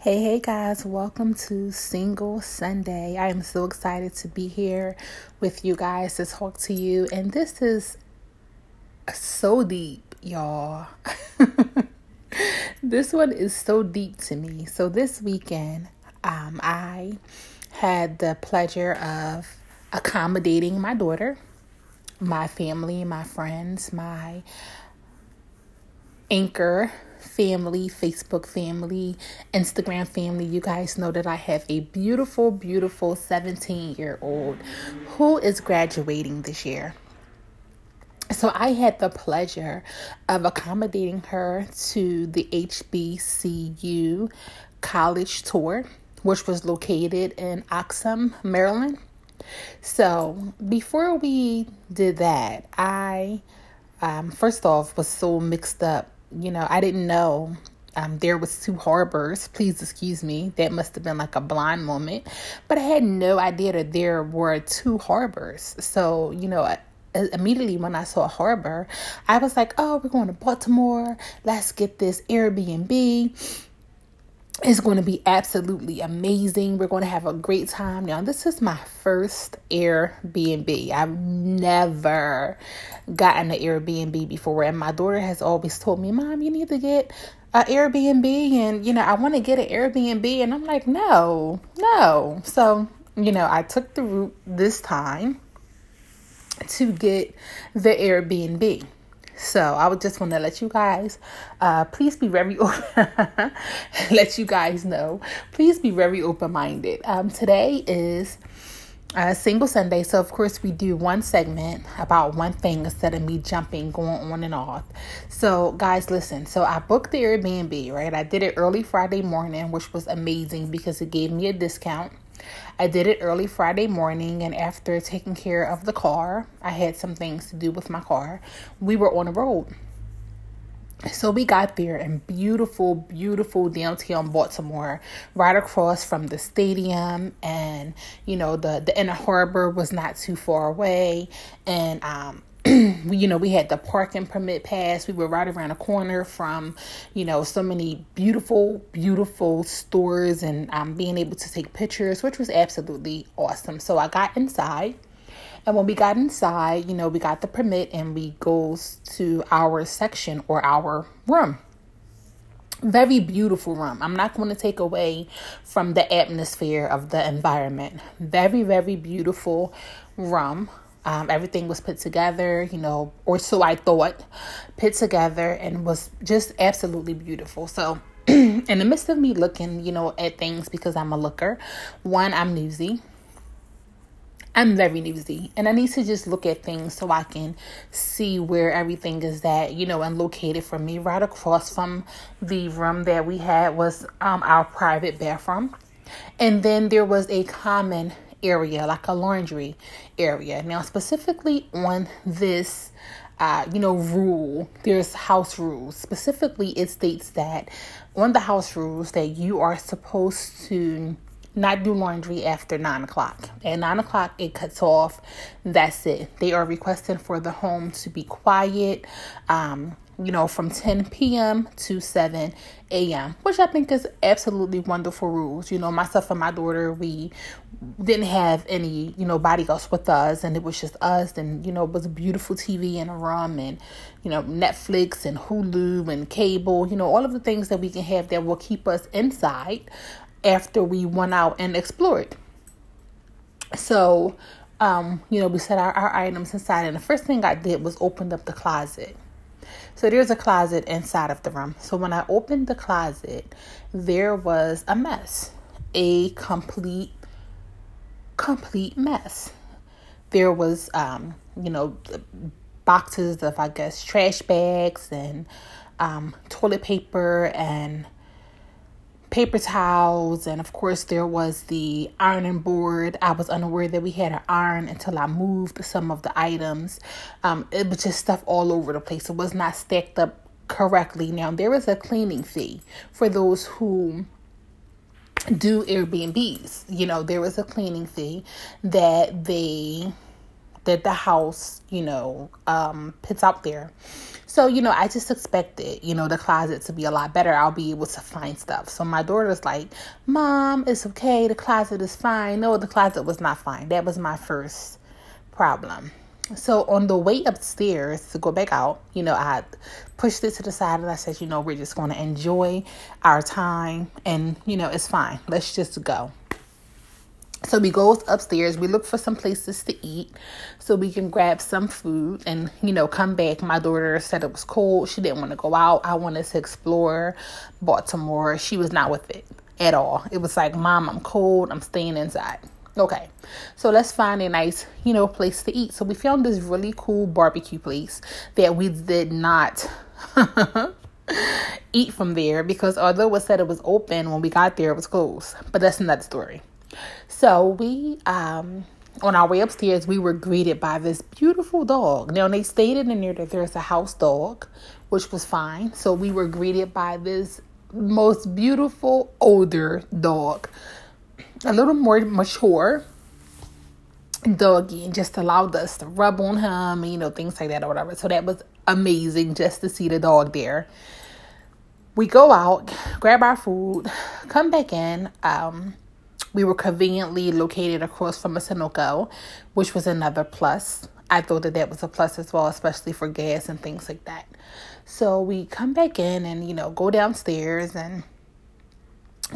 Hey, hey guys, welcome to Single Sunday. I am so excited to be here with you guys to talk to you. And this is so deep, y'all. this one is so deep to me. So, this weekend, um, I had the pleasure of accommodating my daughter, my family, my friends, my anchor family, Facebook family, Instagram family, you guys know that I have a beautiful, beautiful 17 year old who is graduating this year. So I had the pleasure of accommodating her to the HBCU college tour, which was located in Oxon, Maryland. So before we did that, I um, first off was so mixed up you know, I didn't know um, there was two harbors. Please excuse me. That must have been like a blind moment, but I had no idea that there were two harbors. So you know. immediately when I saw a harbor, I was like, "Oh, we're going to Baltimore. Let's get this Airbnb." It's going to be absolutely amazing. We're going to have a great time. Now, this is my first Airbnb. I've never gotten an Airbnb before, and my daughter has always told me, Mom, you need to get an Airbnb. And, you know, I want to get an Airbnb. And I'm like, No, no. So, you know, I took the route this time to get the Airbnb. So I would just want to let you guys, uh, please be very open. let you guys know, please be very open minded. Um, today is a single Sunday, so of course we do one segment about one thing instead of me jumping, going on and off. So guys, listen. So I booked the Airbnb, right? I did it early Friday morning, which was amazing because it gave me a discount. I did it early Friday morning, and after taking care of the car, I had some things to do with my car. We were on the road. So we got there in beautiful, beautiful downtown Baltimore, right across from the stadium, and you know the the inner harbor was not too far away, and um, we, you know, we had the parking permit pass. We were right around the corner from, you know, so many beautiful, beautiful stores and um, being able to take pictures, which was absolutely awesome. So I got inside. And when we got inside, you know, we got the permit and we goes to our section or our room. Very beautiful room. I'm not going to take away from the atmosphere of the environment. Very, very beautiful room. Um, everything was put together, you know, or so I thought, put together and was just absolutely beautiful. So, in the midst of me looking, you know, at things because I'm a looker, one, I'm newsy. I'm very newsy and I need to just look at things so I can see where everything is at, you know, and located for me. Right across from the room that we had was um, our private bathroom. And then there was a common area, like a laundry area. Now, specifically on this, uh, you know, rule, there's house rules. Specifically, it states that on the house rules that you are supposed to not do laundry after nine o'clock. At nine o'clock, it cuts off. That's it. They are requesting for the home to be quiet. Um, you know, from 10 p.m. to 7 a.m., which I think is absolutely wonderful rules. You know, myself and my daughter, we didn't have any, you know, body else with us, and it was just us, and you know, it was a beautiful TV in a room, and you know, Netflix and Hulu and cable, you know, all of the things that we can have that will keep us inside after we went out and explored. So, um, you know, we set our, our items inside, and the first thing I did was opened up the closet so there's a closet inside of the room. So when I opened the closet, there was a mess. A complete complete mess. There was um, you know, boxes of I guess trash bags and um, toilet paper and paper towels, and of course, there was the ironing board. I was unaware that we had an iron until I moved some of the items. Um, it was just stuff all over the place. It was not stacked up correctly. Now, there is a cleaning fee for those who do Airbnbs. You know, there is a cleaning fee that they that the house, you know, um, puts out there. So, you know, I just expected, you know, the closet to be a lot better. I'll be able to find stuff. So my daughter's like, Mom, it's okay. The closet is fine. No, the closet was not fine. That was my first problem. So on the way upstairs to go back out, you know, I pushed it to the side and I said, you know, we're just going to enjoy our time and, you know, it's fine. Let's just go. So we go upstairs, we look for some places to eat so we can grab some food and, you know, come back. My daughter said it was cold. She didn't want to go out. I wanted to explore Baltimore. She was not with it at all. It was like, Mom, I'm cold. I'm staying inside. Okay, so let's find a nice, you know, place to eat. So we found this really cool barbecue place that we did not eat from there because although it said it was open when we got there, it was closed. But that's another story. So we um on our way upstairs, we were greeted by this beautiful dog. Now they stated in there that there's a house dog, which was fine. So we were greeted by this most beautiful older dog, a little more mature doggy, and just allowed us to rub on him, you know, things like that or whatever. So that was amazing just to see the dog there. We go out, grab our food, come back in. Um, we were conveniently located across from a Sunoco, which was another plus. I thought that that was a plus as well, especially for gas and things like that. So we come back in and, you know, go downstairs and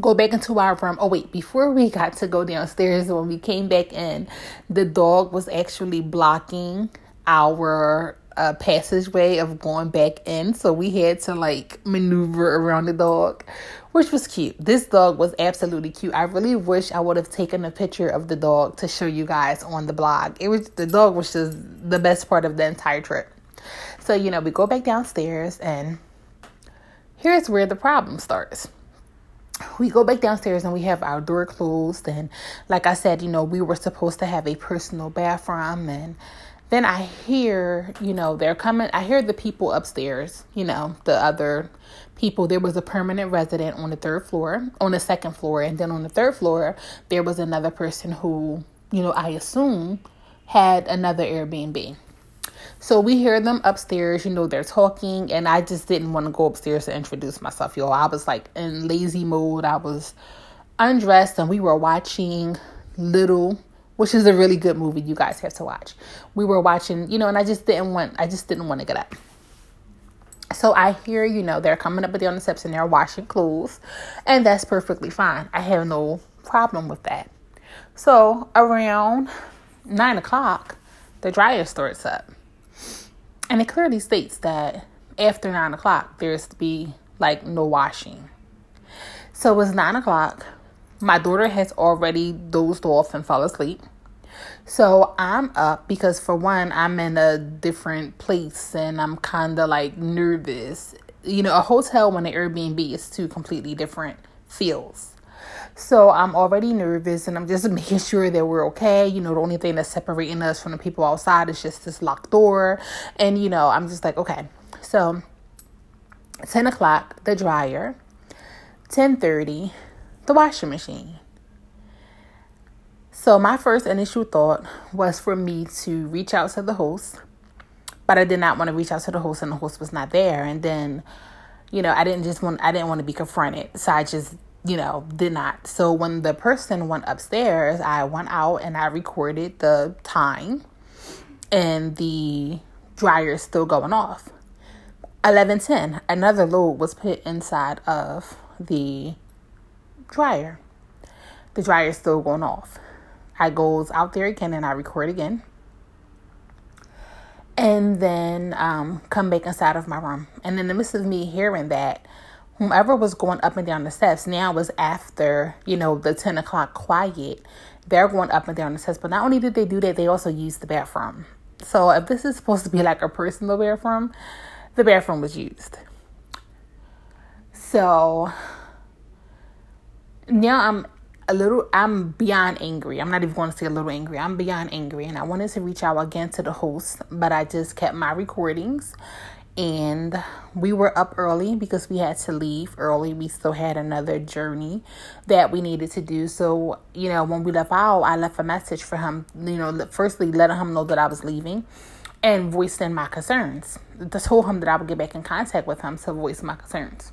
go back into our room. Oh, wait, before we got to go downstairs, when we came back in, the dog was actually blocking our uh, passageway of going back in. So we had to like maneuver around the dog, which was cute. This dog was absolutely cute. I really wish I would have taken a picture of the dog to show you guys on the blog. It was the dog was just the best part of the entire trip. So, you know, we go back downstairs and here's where the problem starts we go back downstairs and we have our door closed and like i said you know we were supposed to have a personal bathroom and then I hear, you know, they're coming. I hear the people upstairs, you know, the other people. There was a permanent resident on the third floor, on the second floor. And then on the third floor, there was another person who, you know, I assume had another Airbnb. So we hear them upstairs, you know, they're talking, and I just didn't want to go upstairs to introduce myself, y'all. I was like in lazy mode. I was undressed, and we were watching Little which is a really good movie you guys have to watch. We were watching, you know, and I just didn't want I just didn't want to get up. So I hear, you know, they're coming up with you on the steps and they're washing clothes, and that's perfectly fine. I have no problem with that. So around nine o'clock, the dryer starts up. And it clearly states that after nine o'clock there's to be like no washing. So it's nine o'clock. My daughter has already dozed off and fell asleep. So I'm up because, for one, I'm in a different place and I'm kind of like nervous. You know, a hotel when an Airbnb is two completely different feels. So I'm already nervous and I'm just making sure that we're okay. You know, the only thing that's separating us from the people outside is just this locked door. And, you know, I'm just like, okay. So 10 o'clock, the dryer. 1030 the washing machine. So, my first initial thought was for me to reach out to the host, but I did not want to reach out to the host, and the host was not there. And then, you know, I didn't just want, I didn't want to be confronted. So, I just, you know, did not. So, when the person went upstairs, I went out and I recorded the time, and the dryer is still going off. 11:10 another load was put inside of the dryer. The dryer is still going off. I goes out there again and I record again. And then um, come back inside of my room. And in the midst of me hearing that, whomever was going up and down the steps now was after, you know, the 10 o'clock quiet. They're going up and down the steps. But not only did they do that, they also used the bathroom. So if this is supposed to be like a personal bathroom, the bathroom was used. So now I'm a little I'm beyond angry. I'm not even going to say a little angry. I'm beyond angry and I wanted to reach out again to the host, but I just kept my recordings and we were up early because we had to leave early. We still had another journey that we needed to do. So, you know, when we left out, I left a message for him, you know, firstly letting him know that I was leaving and voicing my concerns. I told him that I would get back in contact with him to voice my concerns.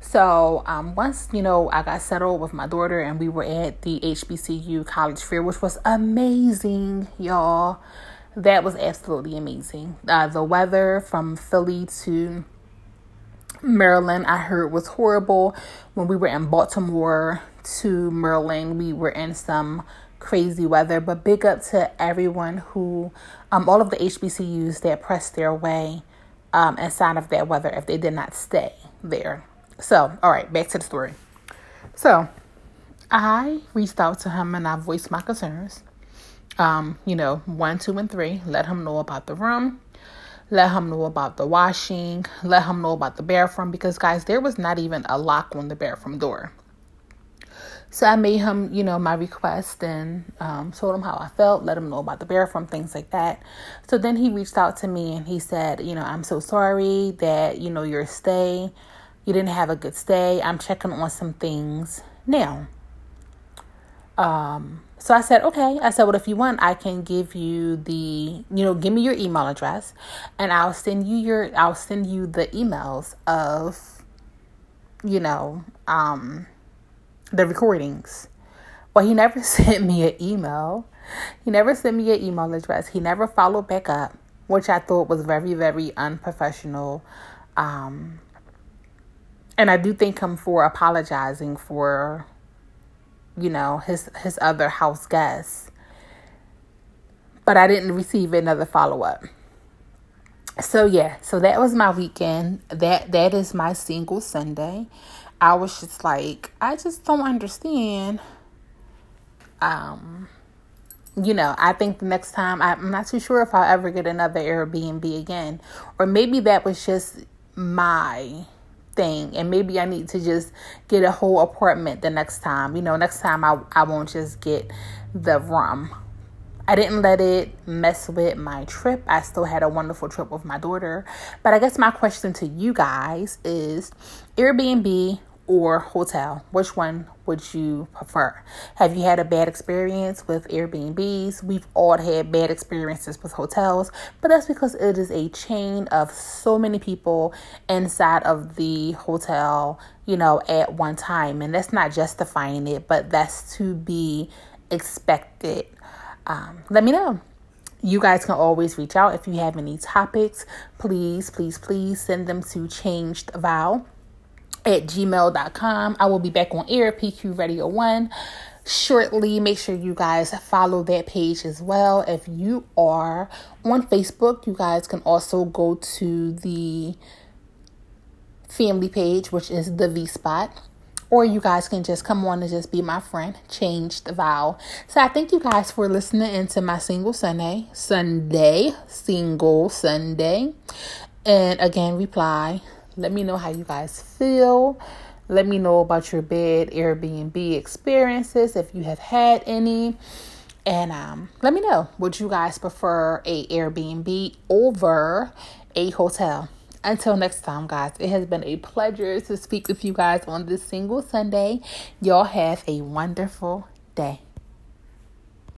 So um, once you know I got settled with my daughter and we were at the HBCU college fair, which was amazing, y'all. That was absolutely amazing. Uh, the weather from Philly to Maryland, I heard was horrible. When we were in Baltimore to Maryland, we were in some crazy weather. But big up to everyone who, um, all of the HBCUs that pressed their way um, inside of that weather if they did not stay there. So, all right, back to the story. So, I reached out to him and I voiced my concerns. Um, you know, one, two, and three. Let him know about the room. Let him know about the washing. Let him know about the bathroom because, guys, there was not even a lock on the bathroom door. So I made him, you know, my request and um, told him how I felt, let him know about the bathroom, things like that. So then he reached out to me and he said, you know, I'm so sorry that, you know, your stay you didn't have a good stay. I'm checking on some things now. Um, so I said, okay. I said, well, if you want, I can give you the, you know, give me your email address, and I'll send you your, I'll send you the emails of, you know, um, the recordings. Well, he never sent me an email. He never sent me an email address. He never followed back up, which I thought was very, very unprofessional. Um, and I do thank him for apologizing for, you know, his his other house guests. But I didn't receive another follow up. So yeah, so that was my weekend. That that is my single Sunday. I was just like, I just don't understand. Um, you know, I think the next time I'm not too sure if I'll ever get another Airbnb again, or maybe that was just my thing and maybe I need to just get a whole apartment the next time. You know, next time I I won't just get the room. I didn't let it mess with my trip. I still had a wonderful trip with my daughter. But I guess my question to you guys is Airbnb or hotel? Which one would you prefer? Have you had a bad experience with Airbnbs? We've all had bad experiences with hotels, but that's because it is a chain of so many people inside of the hotel, you know, at one time. And that's not justifying it, but that's to be expected. Um, let me know. You guys can always reach out if you have any topics. Please, please, please send them to Changed Vow at gmail.com. I will be back on air, PQ Radio 1 shortly. Make sure you guys follow that page as well. If you are on Facebook, you guys can also go to the family page, which is the V Spot. Or you guys can just come on and just be my friend. Change the vow. So I thank you guys for listening into my single Sunday. Sunday. Single Sunday. And again, reply let me know how you guys feel. Let me know about your bed Airbnb experiences if you have had any. And um, let me know would you guys prefer a Airbnb over a hotel? Until next time, guys, it has been a pleasure to speak with you guys on this single Sunday. Y'all have a wonderful day.